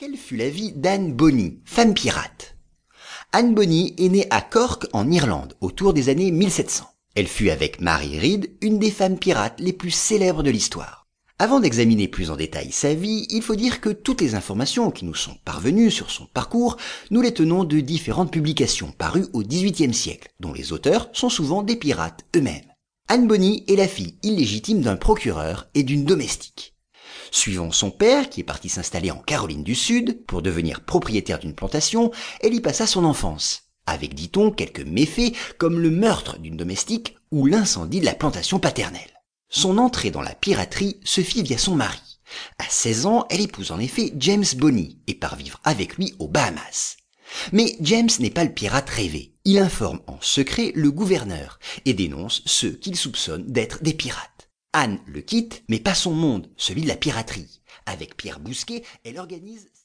Quelle fut la vie d'Anne Bonny, femme pirate? Anne Bonny est née à Cork en Irlande autour des années 1700. Elle fut avec Mary Read une des femmes pirates les plus célèbres de l'histoire. Avant d'examiner plus en détail sa vie, il faut dire que toutes les informations qui nous sont parvenues sur son parcours, nous les tenons de différentes publications parues au XVIIIe siècle, dont les auteurs sont souvent des pirates eux-mêmes. Anne Bonny est la fille illégitime d'un procureur et d'une domestique. Suivant son père, qui est parti s'installer en Caroline du Sud pour devenir propriétaire d'une plantation, elle y passa son enfance, avec, dit-on, quelques méfaits comme le meurtre d'une domestique ou l'incendie de la plantation paternelle. Son entrée dans la piraterie se fit via son mari. À 16 ans, elle épouse en effet James Bonny et part vivre avec lui aux Bahamas. Mais James n'est pas le pirate rêvé. Il informe en secret le gouverneur et dénonce ceux qu'il soupçonne d'être des pirates. Anne le quitte, mais pas son monde, celui de la piraterie. Avec Pierre Bousquet, elle organise